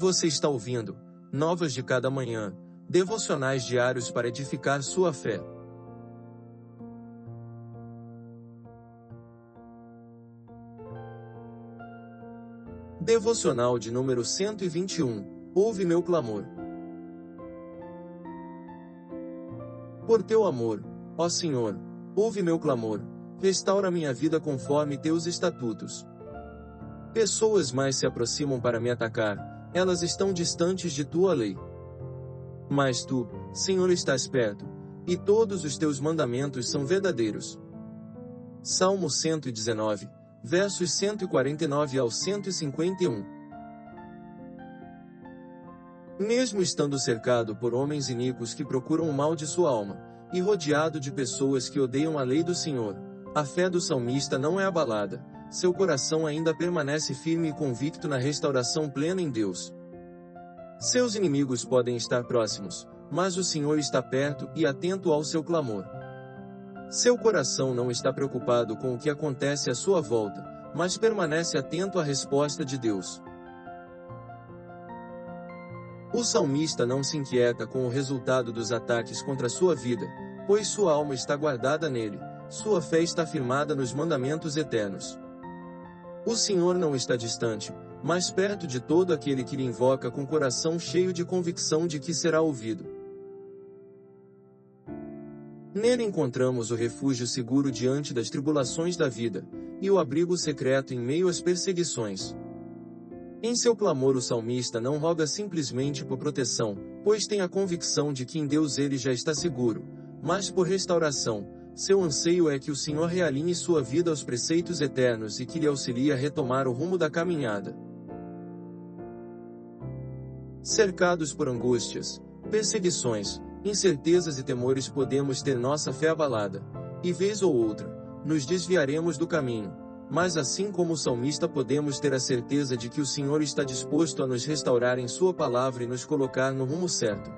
Você está ouvindo Novas de Cada Manhã, devocionais diários para edificar sua fé. Devocional de número 121 Ouve meu clamor. Por teu amor, ó Senhor, ouve meu clamor, restaura minha vida conforme teus estatutos. Pessoas mais se aproximam para me atacar, elas estão distantes de tua lei. Mas tu, Senhor, estás perto, e todos os teus mandamentos são verdadeiros. Salmo 119, versos 149 ao 151. Mesmo estando cercado por homens iníquos que procuram o mal de sua alma, e rodeado de pessoas que odeiam a lei do Senhor, a fé do salmista não é abalada, seu coração ainda permanece firme e convicto na restauração plena em Deus. Seus inimigos podem estar próximos, mas o Senhor está perto e atento ao seu clamor. Seu coração não está preocupado com o que acontece à sua volta, mas permanece atento à resposta de Deus. O salmista não se inquieta com o resultado dos ataques contra sua vida, pois sua alma está guardada nele, sua fé está firmada nos mandamentos eternos. O Senhor não está distante, mas perto de todo aquele que lhe invoca com coração cheio de convicção de que será ouvido. Nele encontramos o refúgio seguro diante das tribulações da vida, e o abrigo secreto em meio às perseguições. Em seu clamor o salmista não roga simplesmente por proteção, pois tem a convicção de que em Deus ele já está seguro, mas por restauração, seu anseio é que o Senhor realinhe sua vida aos preceitos eternos e que lhe auxilie a retomar o rumo da caminhada. Cercados por angústias, perseguições, incertezas e temores podemos ter nossa fé abalada, e vez ou outra, nos desviaremos do caminho, mas assim como o salmista podemos ter a certeza de que o Senhor está disposto a nos restaurar em Sua palavra e nos colocar no rumo certo.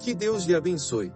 Que Deus lhe abençoe.